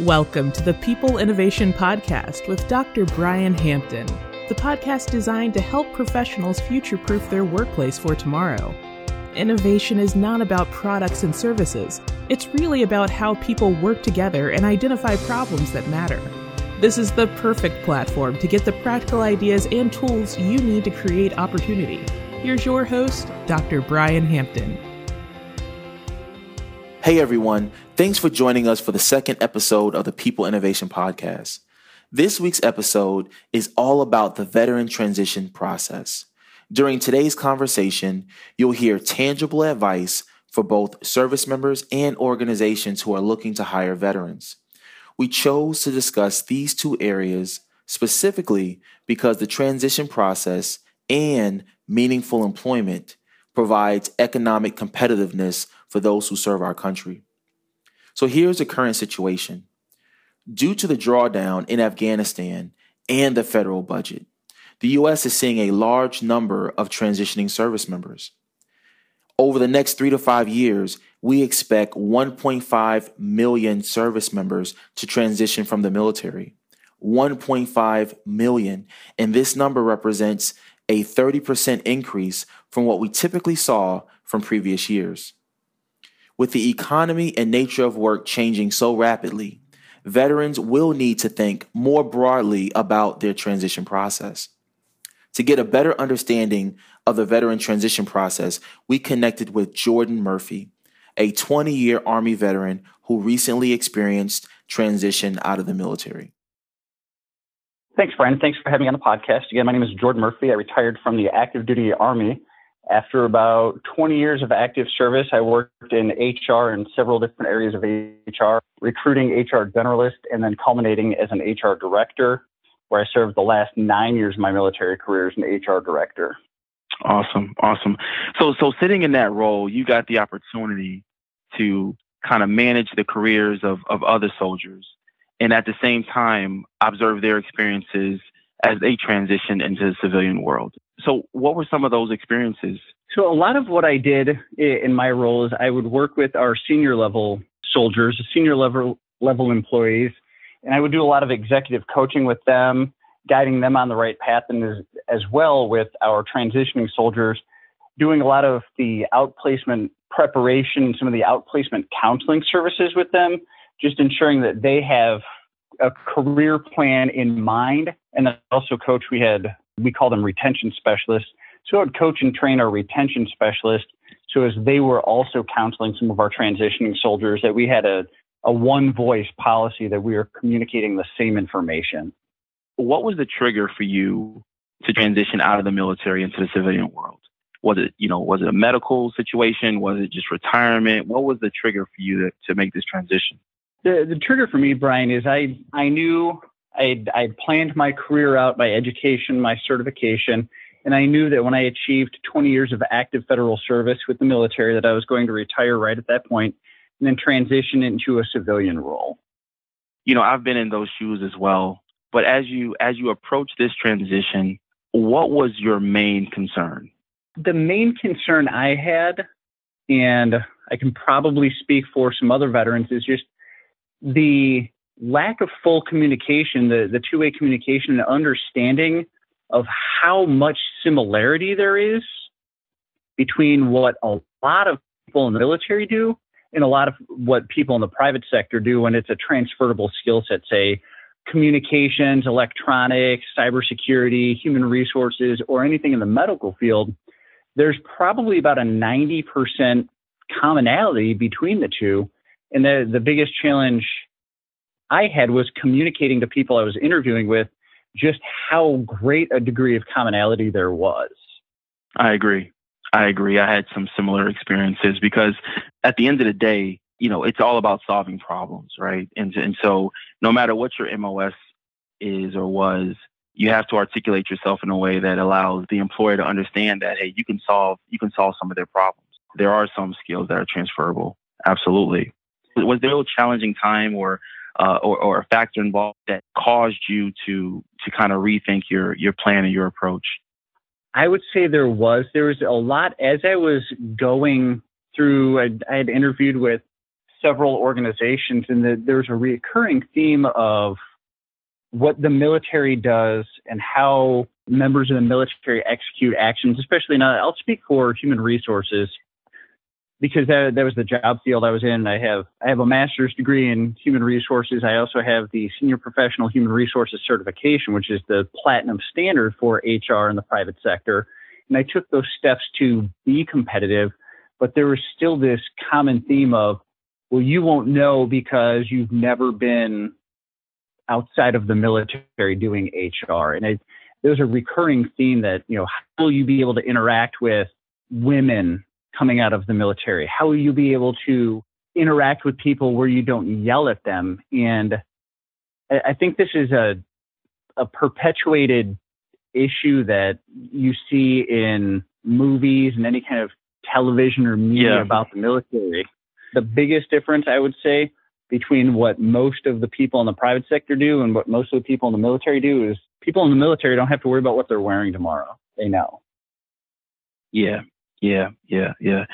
Welcome to the People Innovation Podcast with Dr. Brian Hampton, the podcast designed to help professionals future proof their workplace for tomorrow. Innovation is not about products and services, it's really about how people work together and identify problems that matter. This is the perfect platform to get the practical ideas and tools you need to create opportunity. Here's your host, Dr. Brian Hampton. Hey everyone, thanks for joining us for the second episode of the People Innovation Podcast. This week's episode is all about the veteran transition process. During today's conversation, you'll hear tangible advice for both service members and organizations who are looking to hire veterans. We chose to discuss these two areas specifically because the transition process and meaningful employment provides economic competitiveness for those who serve our country. So here's the current situation. Due to the drawdown in Afghanistan and the federal budget, the U.S. is seeing a large number of transitioning service members. Over the next three to five years, we expect 1.5 million service members to transition from the military. 1.5 million. And this number represents a 30% increase from what we typically saw from previous years. With the economy and nature of work changing so rapidly, veterans will need to think more broadly about their transition process. To get a better understanding of the veteran transition process, we connected with Jordan Murphy, a 20 year Army veteran who recently experienced transition out of the military. Thanks, Brian. Thanks for having me on the podcast. Again, my name is Jordan Murphy. I retired from the active duty Army after about 20 years of active service, I worked in HR in several different areas of HR, recruiting HR generalist, and then culminating as an HR director, where I served the last nine years of my military career as an HR director. Awesome, awesome. So, so sitting in that role, you got the opportunity to kind of manage the careers of, of other soldiers, and at the same time observe their experiences as they transitioned into the civilian world. So, what were some of those experiences? So, a lot of what I did in my role is I would work with our senior level soldiers, senior level level employees, and I would do a lot of executive coaching with them, guiding them on the right path, and as, as well with our transitioning soldiers, doing a lot of the outplacement preparation, some of the outplacement counseling services with them, just ensuring that they have a career plan in mind. And then also, coach, we had, we call them retention specialists. So I would coach and train our retention specialists. So as they were also counseling some of our transitioning soldiers, that we had a, a one voice policy that we were communicating the same information. What was the trigger for you to transition out of the military into the civilian world? Was it, you know, was it a medical situation? Was it just retirement? What was the trigger for you to, to make this transition? the the trigger for me, Brian, is I I knew I'd I'd planned my career out, my education, my certification, and I knew that when I achieved 20 years of active federal service with the military, that I was going to retire right at that point, and then transition into a civilian role. You know, I've been in those shoes as well. But as you as you approach this transition, what was your main concern? The main concern I had, and I can probably speak for some other veterans, is just the lack of full communication, the, the two way communication and understanding of how much similarity there is between what a lot of people in the military do and a lot of what people in the private sector do when it's a transferable skill set, say communications, electronics, cybersecurity, human resources, or anything in the medical field. There's probably about a 90% commonality between the two. And the, the biggest challenge I had was communicating to people I was interviewing with just how great a degree of commonality there was. I agree. I agree. I had some similar experiences because at the end of the day, you know, it's all about solving problems, right? And and so no matter what your MOS is or was, you have to articulate yourself in a way that allows the employer to understand that hey, you can solve you can solve some of their problems. There are some skills that are transferable. Absolutely was there a challenging time or, uh, or, or a factor involved that caused you to to kind of rethink your your plan and your approach? I would say there was. There was a lot as I was going through. I, had interviewed with several organizations, and the, was a recurring theme of what the military does and how members of the military execute actions, especially now. I'll speak for human resources because that, that was the job field I was in. I have I have a master's degree in human resources. I also have the senior professional human resources certification, which is the platinum standard for HR in the private sector. And I took those steps to be competitive, but there was still this common theme of, well, you won't know because you've never been outside of the military doing HR. And it, there's a recurring theme that, you know, how will you be able to interact with women coming out of the military? How will you be able to interact with people where you don't yell at them? And I think this is a, a perpetuated issue that you see in movies and any kind of television or media yeah. about the military. The biggest difference, I would say, between what most of the people in the private sector do and what most of the people in the military do is people in the military don't have to worry about what they're wearing tomorrow. They know. Yeah, yeah, yeah, yeah.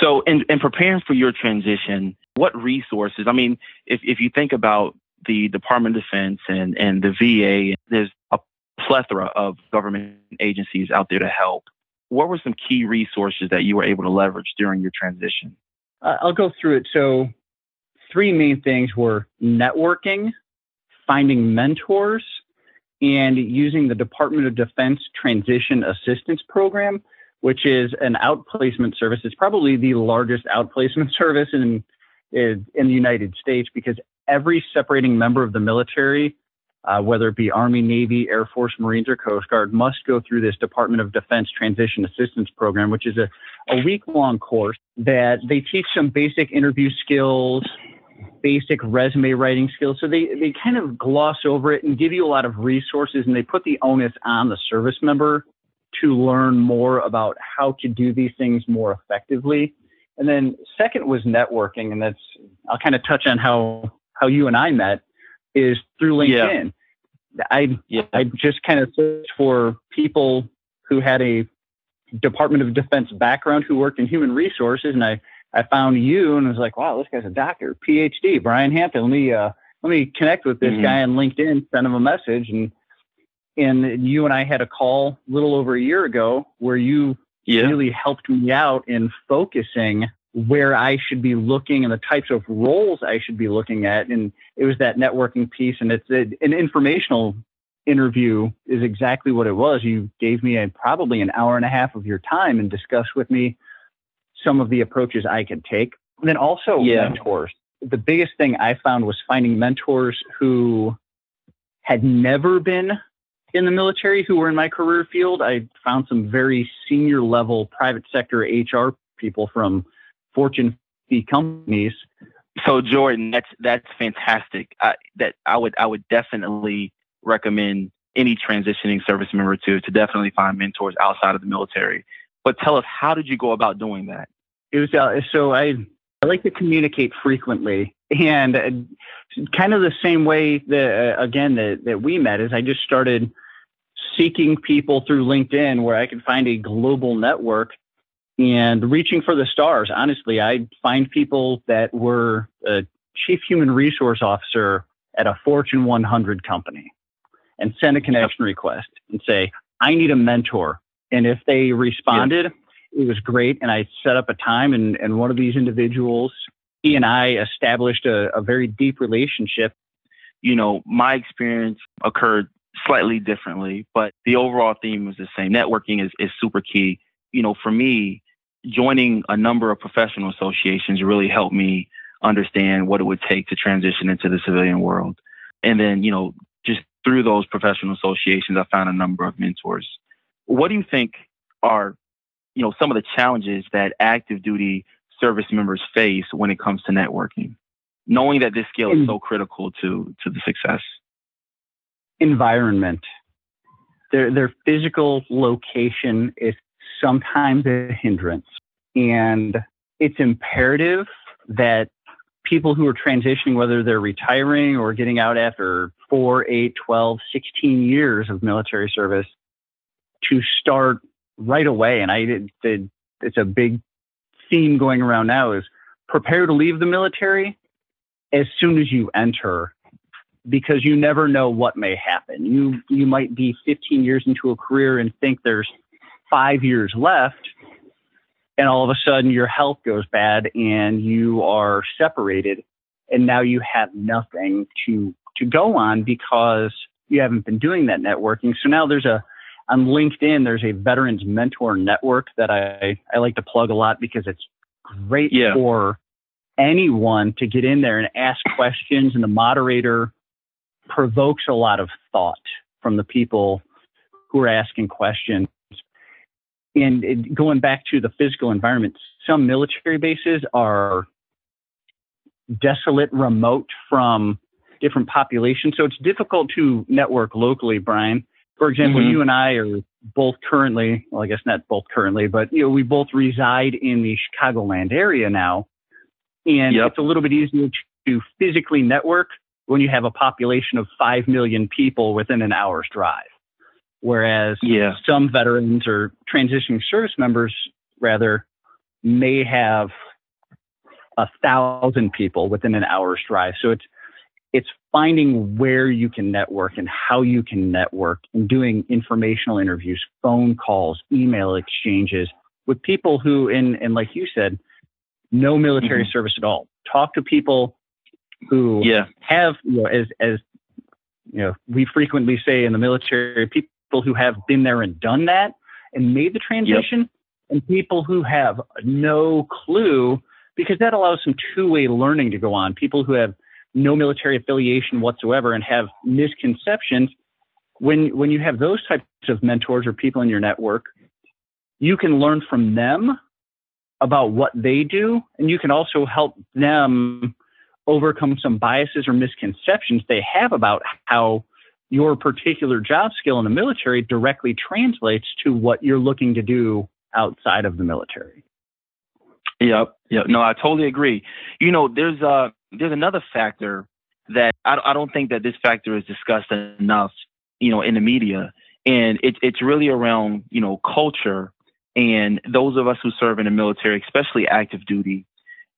So, in, in preparing for your transition, what resources? I mean, if, if you think about the Department of Defense and, and the VA, there's a plethora of government agencies out there to help. What were some key resources that you were able to leverage during your transition? Uh, I'll go through it. So, three main things were networking, finding mentors, and using the Department of Defense Transition Assistance Program, which is an outplacement service. It's probably the largest outplacement service in, in, the United States because every separating member of the military, uh, whether it be Army, Navy, Air Force, Marines, or Coast Guard, must go through this Department of Defense Transition Assistance Program, which is a, a week long course that they teach some basic interview skills, basic resume writing skills. So they, they kind of gloss over it and give you a lot of resources and they put the onus on the service member to learn more about how to do these things more effectively. And then second was networking. And that's, I'll kind of touch on how, how you and I met is through LinkedIn. Yeah. I, yeah. I just kind of searched for people who had a Department of Defense background who worked in human resources. And I, I found you and was like, wow, this guy's a doctor, PhD, Brian Hampton. Let me uh, let me connect with this mm-hmm. guy on LinkedIn, send him a message, and and you and I had a call a little over a year ago where you yeah. really helped me out in focusing where I should be looking and the types of roles I should be looking at. And it was that networking piece, and it's a, an informational interview is exactly what it was. You gave me a, probably an hour and a half of your time and discussed with me some of the approaches I could take. And then also yeah. mentors. The biggest thing I found was finding mentors who had never been in the military who were in my career field. I found some very senior level private sector HR people from Fortune 50 companies. So Jordan, that's that's fantastic. I, that I would I would definitely recommend any transitioning service member to to definitely find mentors outside of the military. But tell us, how did you go about doing that? It was uh, so I I like to communicate frequently, and uh, kind of the same way that uh, again that that we met is I just started seeking people through LinkedIn where I could find a global network and reaching for the stars. Honestly, I'd find people that were a chief human resource officer at a Fortune 100 company and send a connection request and say, I need a mentor and if they responded. It was great. And I set up a time, and, and one of these individuals, he and I established a, a very deep relationship. You know, my experience occurred slightly differently, but the overall theme was the same. Networking is, is super key. You know, for me, joining a number of professional associations really helped me understand what it would take to transition into the civilian world. And then, you know, just through those professional associations, I found a number of mentors what do you think are, you know, some of the challenges that active duty service members face when it comes to networking, knowing that this skill is so critical to to the success? Environment. Their their physical location is sometimes a hindrance, and it's imperative that people who are transitioning, whether they're retiring or getting out after four, eight, 12, 16 years of military service, to start right away. And I did, it's a big theme going around now is prepare to leave the military as soon as you enter because you never know what may happen. You you might be 15 years into a career and think there's 5 years left and all of a sudden your health goes bad and you are separated and now you have nothing to to go on because you haven't been doing that networking. So now there's a on LinkedIn there's a veterans mentor network that I I like to plug a lot because it's great yeah. for anyone to get in there and ask questions and the moderator provokes a lot of thought from the people who are asking questions. And it, going back to the physical environment, some military bases are desolate, remote from different populations. So it's difficult to network locally, Brian. For example, mm-hmm. you and I are both currently, well, I guess not both currently, but you know, we both reside in the Chicagoland area now. And yep. it's a little bit easier to physically network when you have a population of 5 million people within an hour's drive. Whereas yeah. some veterans or transitioning service members, rather, may have a thousand people within an hour's drive. So it's it's finding where you can network and how you can network and doing informational interviews, phone calls, email exchanges with people who, in and like you said, no military mm-hmm. service at all. Talk to people who yeah. have, you know, as as you know, we frequently say in the military, people who have been there and done that and made the transition, yep. and people who have no clue, because that allows some two-way learning to go on. People who have no military affiliation whatsoever and have misconceptions. When when you have those types of mentors or people in your network, you can learn from them about what they do, and you can also help them overcome some biases or misconceptions they have about how your particular job skill in the military directly translates to what you're looking to do outside of the military. Yep. Yep. No, I totally agree. You know, there's uh there's another factor that I, I don't think that this factor is discussed enough, you know, in the media, and it's it's really around you know culture. And those of us who serve in the military, especially active duty,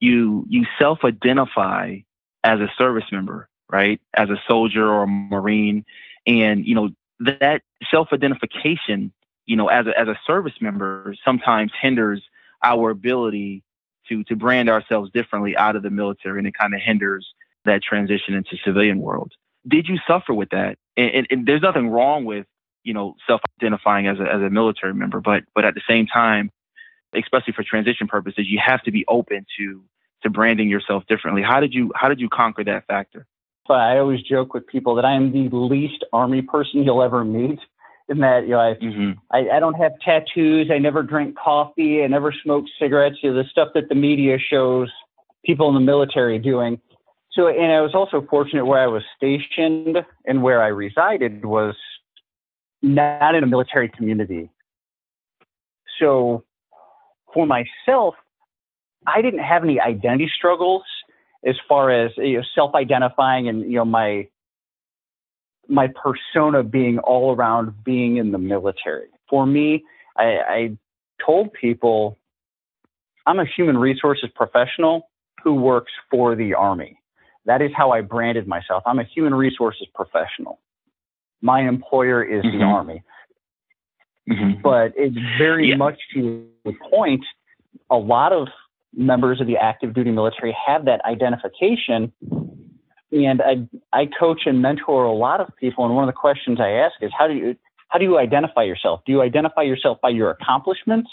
you you self-identify as a service member, right? As a soldier or a marine, and you know that self-identification, you know, as a as a service member, sometimes hinders our ability to to brand ourselves differently out of the military, and it kind of hinders that transition into civilian world. Did you suffer with that? And, and, and there's nothing wrong with you know, self-identifying as a, as a military member. But but at the same time, especially for transition purposes, you have to be open to to branding yourself differently. How did you how did you conquer that factor? So I always joke with people that I am the least army person you'll ever meet. In that, you know, I, mm-hmm. I, I don't have tattoos. I never drink coffee. I never smoke cigarettes. You know, the stuff that the media shows people in the military doing. So, and I was also fortunate where I was stationed and where I resided was not in a military community. So for myself, I didn't have any identity struggles as far as you know, self-identifying and you know my my persona being all around being in the military. For me, I, I told people I'm a human resources professional who works for the Army. That is how I branded myself. I'm a human resources professional my employer is mm-hmm. the Army. Mm-hmm. But it's very yeah. much to the point, a lot of members of the active duty military have that identification. And I, I coach and mentor a lot of people. And one of the questions I ask is how do you, how do you identify yourself? Do you identify yourself by your accomplishments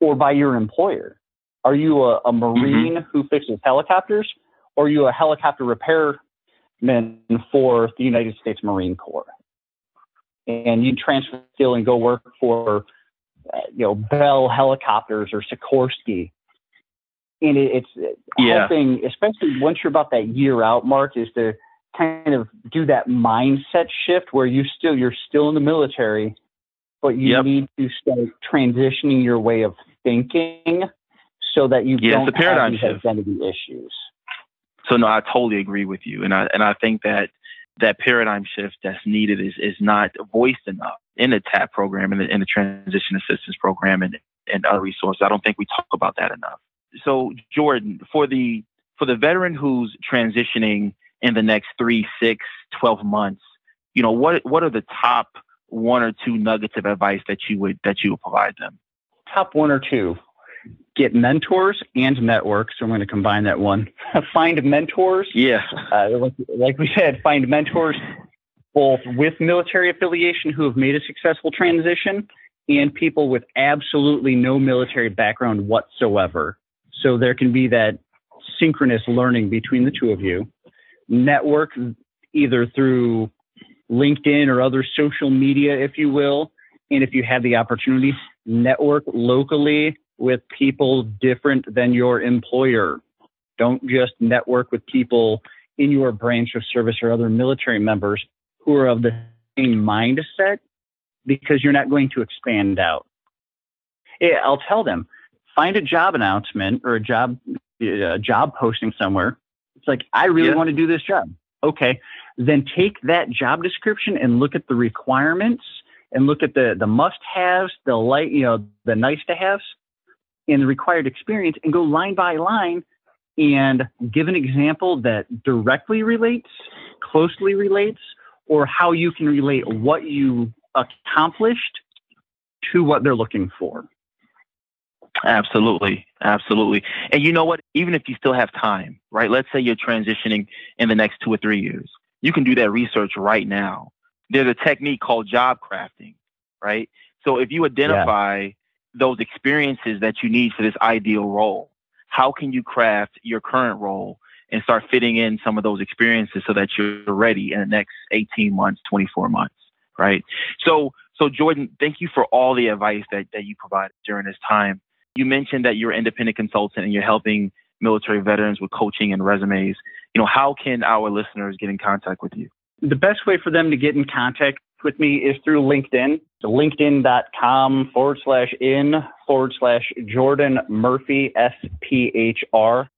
or by your employer? Are you a, a Marine mm-hmm. who fixes helicopters or are you a helicopter repairman for the United States Marine Corps. And you transfer skill and go work for, uh, you know, Bell Helicopters or Sikorsky. And it, it's yeah. helping, especially once you're about that year out mark, is to kind of do that mindset shift where you still you're still in the military, but you yep. need to start transitioning your way of thinking so that you yeah, don't have these shift. identity issues. So no, I totally agree with you, and I and I think that that paradigm shift that's needed is is not voiced enough in the TAP program and the, in the transition assistance program and and other resources. I don't think we talk about that enough. So Jordan, for the for the veteran who's transitioning in the next three, six, 12 months, you know, what what are the top one or two nuggets of advice that you would that you would provide them? Top one or two. Get mentors and networks. So I'm going to combine that one. find mentors. Yeah. Uh, like, like we said, find mentors both with military affiliation who have made a successful transition and people with absolutely no military background whatsoever. So there can be that synchronous learning between the two of you. Network either through LinkedIn or other social media, if you will. And if you have the opportunity, network locally with people different than your employer. Don't just network with people in your branch of service or other military members who are of the same mindset because you're not going to expand out. I'll tell them find a job announcement or a job a job posting somewhere. It's like I really yeah. want to do this job. Okay, then take that job description and look at the requirements and look at the the must haves, the light, you know, the nice to haves, and the required experience, and go line by line and give an example that directly relates, closely relates, or how you can relate what you accomplished to what they're looking for. Absolutely. Absolutely. And you know what? Even if you still have time, right? Let's say you're transitioning in the next two or three years. You can do that research right now. There's a technique called job crafting, right? So if you identify yeah. those experiences that you need for this ideal role, how can you craft your current role and start fitting in some of those experiences so that you're ready in the next 18 months, 24 months? right? So, so Jordan, thank you for all the advice that, that you provided during this time. You mentioned that you're an independent consultant and you're helping military veterans with coaching and resumes. You know, how can our listeners get in contact with you? The best way for them to get in contact with me is through LinkedIn. So LinkedIn.com forward slash in forward slash Jordan Murphy, S P H R.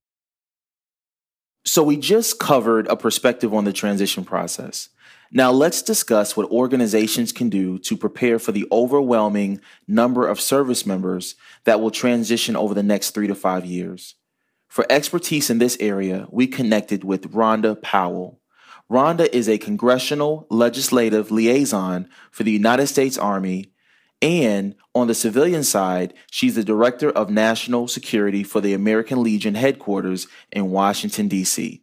So we just covered a perspective on the transition process. Now, let's discuss what organizations can do to prepare for the overwhelming number of service members that will transition over the next three to five years. For expertise in this area, we connected with Rhonda Powell. Rhonda is a congressional legislative liaison for the United States Army, and on the civilian side, she's the Director of National Security for the American Legion headquarters in Washington, D.C.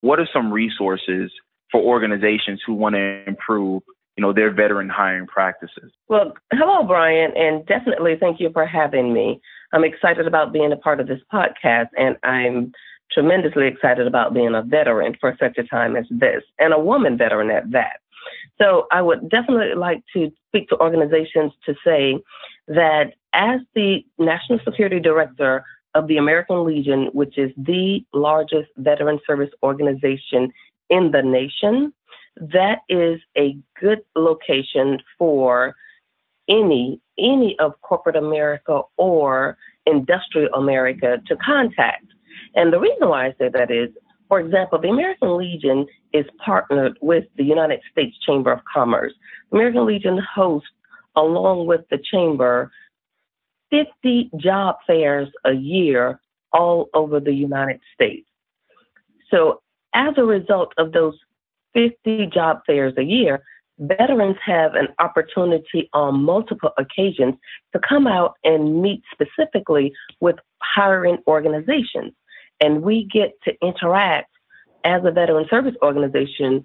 What are some resources for organizations who want to improve you know their veteran hiring practices. Well hello brian and definitely thank you for having me. I'm excited about being a part of this podcast and i'm tremendously excited about being a veteran for such a time as this and a woman veteran at that. So i would definitely like to speak to organizations to say that as the national security director of the American Legion, which is the largest veteran service organization in the nation, that is a good location for any any of corporate America or industrial America to contact. And the reason why I say that is, for example, the American Legion is partnered with the United States Chamber of Commerce. The American Legion hosts, along with the Chamber, 50 job fairs a year all over the United States. So as a result of those 50 job fairs a year, veterans have an opportunity on multiple occasions to come out and meet specifically with hiring organizations. And we get to interact as a veteran service organization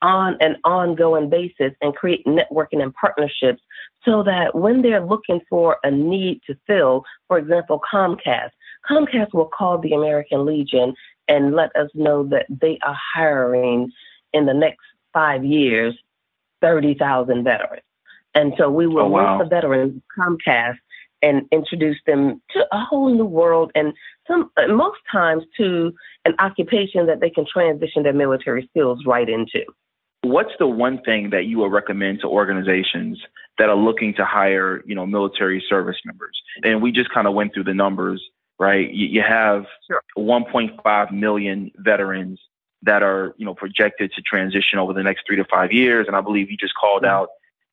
on an ongoing basis and create networking and partnerships so that when they're looking for a need to fill, for example, Comcast, Comcast will call the American Legion and let us know that they are hiring in the next five years 30,000 veterans. And so we will oh, wow. work the veterans Comcast and introduce them to a whole new world and some most times to an occupation that they can transition their military skills right into. What's the one thing that you would recommend to organizations that are looking to hire, you know, military service members? And we just kind of went through the numbers right? You, you have sure. 1.5 million veterans that are, you know, projected to transition over the next three to five years. And I believe you just called mm-hmm. out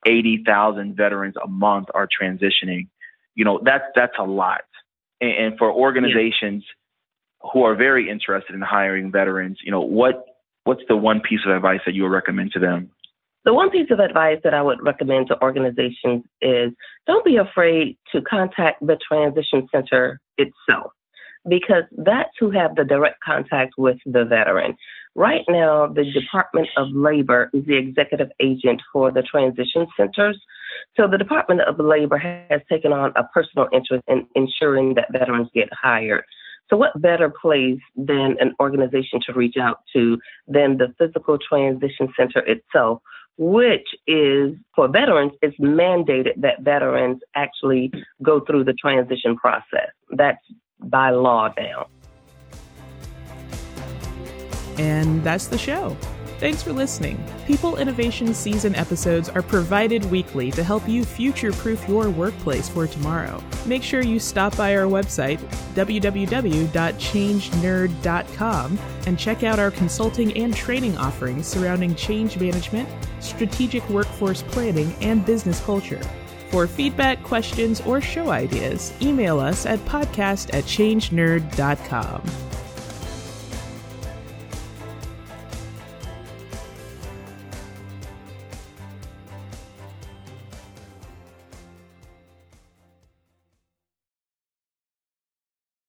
80,000 veterans a month are transitioning. You know, that's, that's a lot. And, and for organizations yeah. who are very interested in hiring veterans, you know, what what's the one piece of advice that you would recommend to them? The one piece of advice that I would recommend to organizations is don't be afraid to contact the transition center itself because that's who have the direct contact with the veteran. Right now, the Department of Labor is the executive agent for the transition centers. So the Department of Labor has taken on a personal interest in ensuring that veterans get hired. So, what better place than an organization to reach out to than the Physical Transition Center itself, which is for veterans, it's mandated that veterans actually go through the transition process. That's by law now. And that's the show. Thanks for listening. People Innovation season episodes are provided weekly to help you future proof your workplace for tomorrow. Make sure you stop by our website, www.changenerd.com, and check out our consulting and training offerings surrounding change management, strategic workforce planning, and business culture. For feedback, questions, or show ideas, email us at podcast at changenerd.com.